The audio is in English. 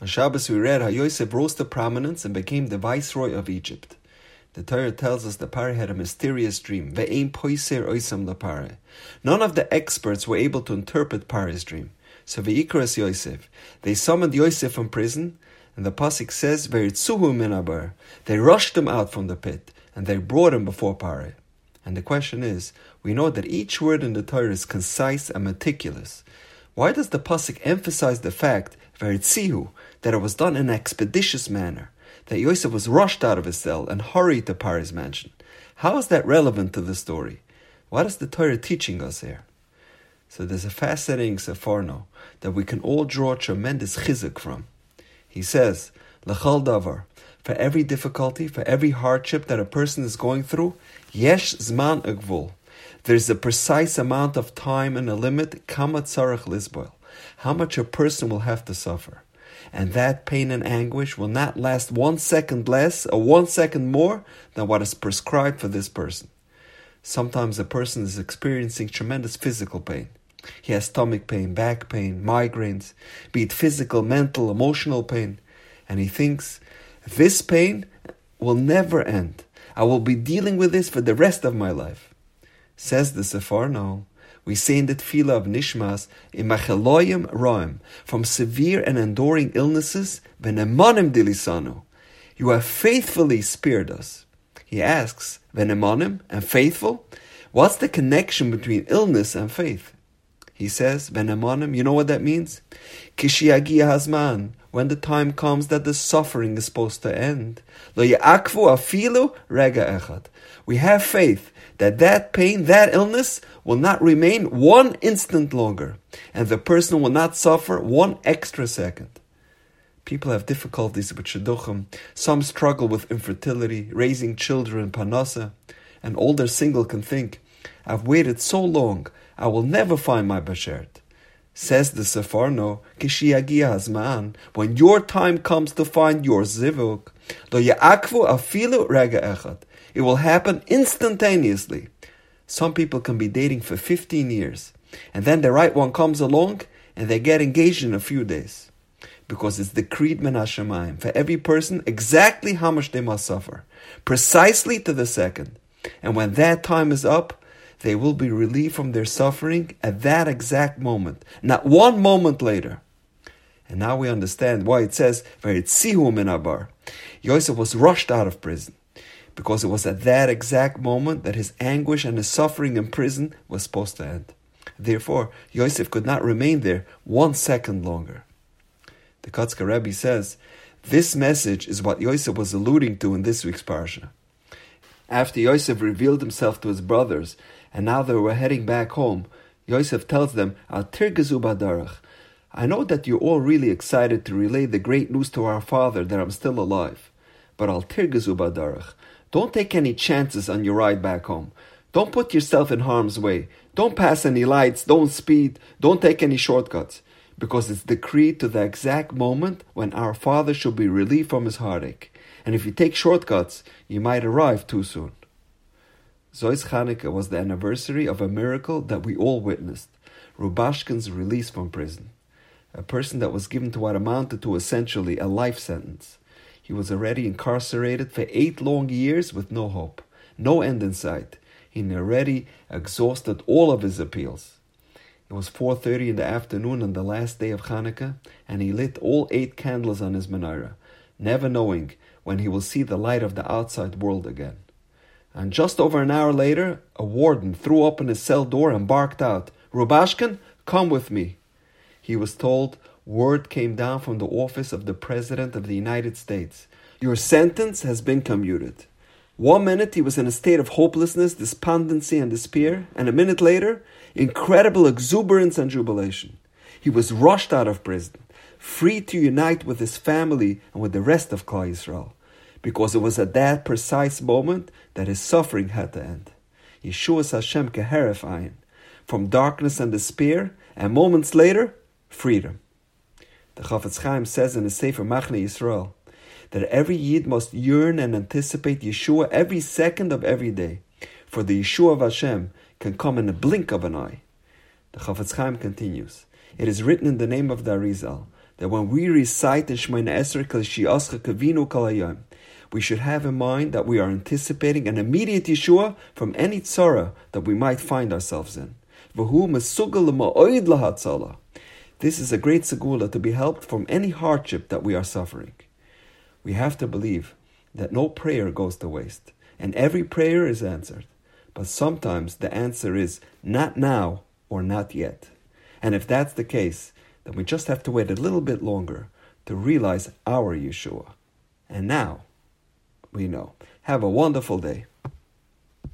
On Shabbos we read how Yosef rose to prominence and became the viceroy of Egypt. The Torah tells us that Pari had a mysterious dream. None of the experts were able to interpret Pari's dream. So Ve'ikras Yosef. They summoned Yosef from prison, and the pasuk says, "Ve'itzuhu minabar." They rushed him out from the pit, and they brought him before Pari. And the question is, we know that each word in the Torah is concise and meticulous. Why does the pasuk emphasize the fact, "Ve'itzihu," that it was done in an expeditious manner? that Yosef was rushed out of his cell and hurried to Pari's mansion. How is that relevant to the story? What is the Torah teaching us here? So there's a fascinating Sforno that we can all draw tremendous chizuk from. He says, L'chal davar, for every difficulty, for every hardship that a person is going through, yesh zman agvul. There's a precise amount of time and a limit, kama tzarech lisboil, how much a person will have to suffer and that pain and anguish will not last one second less or one second more than what is prescribed for this person. Sometimes a person is experiencing tremendous physical pain. He has stomach pain, back pain, migraines, be it physical, mental, emotional pain, and he thinks, this pain will never end. I will be dealing with this for the rest of my life. Says the Sephar, we say in the Tefillah of Nishmas, in Macheloyim Roim, from severe and enduring illnesses, Venemonim dilisanu. You have faithfully spared us. He asks, Venemonim and faithful? What's the connection between illness and faith? He says, Venemonim, you know what that means? Kishiagia Hazman, when the time comes that the suffering is supposed to end. We have faith that that pain, that illness will not remain one instant longer, and the person will not suffer one extra second. People have difficulties with shidduchim. Some struggle with infertility, raising children, panasa. An older single can think, I've waited so long, I will never find my bashert. Says the Sforno, Kishiyagi Hazman, when your time comes to find your zivuk, lo ya'akvu afilu rega echad. It will happen instantaneously. Some people can be dating for 15 years, and then the right one comes along and they get engaged in a few days. Because it's decreed min hashemayim for every person exactly how much they must suffer, precisely to the second. And when that time is up, they will be relieved from their suffering at that exact moment, not one moment later. And now we understand why it says, "Ve'itzihu min abar." Yosef was rushed out of prison because it was at that exact moment that his anguish and his suffering in prison was supposed to end. Therefore, Yosef could not remain there one second longer. The Kotzker Rebbe says, this message is what Yosef was alluding to in this week's parsha. After Yosef revealed himself to his brothers, and now they were heading back home, Yosef tells them, Al tirgezu. I know that you're all really excited to relay the great news to our father that I'm still alive. But al tirgezu. Don't take any chances on your ride back home. Don't put yourself in harm's way. Don't pass any lights. Don't speed. Don't take any shortcuts. Because it's decreed to the exact moment when our Father should be relieved from his heartache. And if you take shortcuts, you might arrive too soon. Zois Chanukah was the anniversary of a miracle that we all witnessed Rubashkin's release from prison. A person that was given to what amounted to essentially a life sentence. He was already incarcerated for eight long years with no hope, no end in sight. He had already exhausted all of his appeals. It was 4.30 in the afternoon on the last day of Hanukkah, and he lit all eight candles on his menorah, never knowing when he will see the light of the outside world again. And just over an hour later, a warden threw open his cell door and barked out, Rubashkin, come with me. He was told, word came down from the office of the President of the United States. Your sentence has been commuted. One minute he was in a state of hopelessness, despondency, and despair, and a minute later, incredible exuberance and jubilation. He was rushed out of prison, free to unite with his family and with the rest of Klal Yisrael, because it was at that precise moment that his suffering had to end. Yeshua Hashem keherefayin, from darkness and despair, and moments later, freedom. The Chafetz Chaim says in his Sefer Machne Yisrael that every Yid must yearn and anticipate Yeshua every second of every day, for the Yeshua of Hashem can come in a blink of an eye. The Chafetz Chaim continues, It is written in the name of the that when we recite the Shemona Esrei Kal Kavinu Kalayim, we should have in mind that we are anticipating an immediate Yeshua from any tzara that we might find ourselves in. This is a great segula to be helped from any hardship that we are suffering. We have to believe that no prayer goes to waste, and every prayer is answered. But sometimes the answer is not now or not yet. And if that's the case, then we just have to wait a little bit longer to realize our Yeshua. And now we know. Have a wonderful day.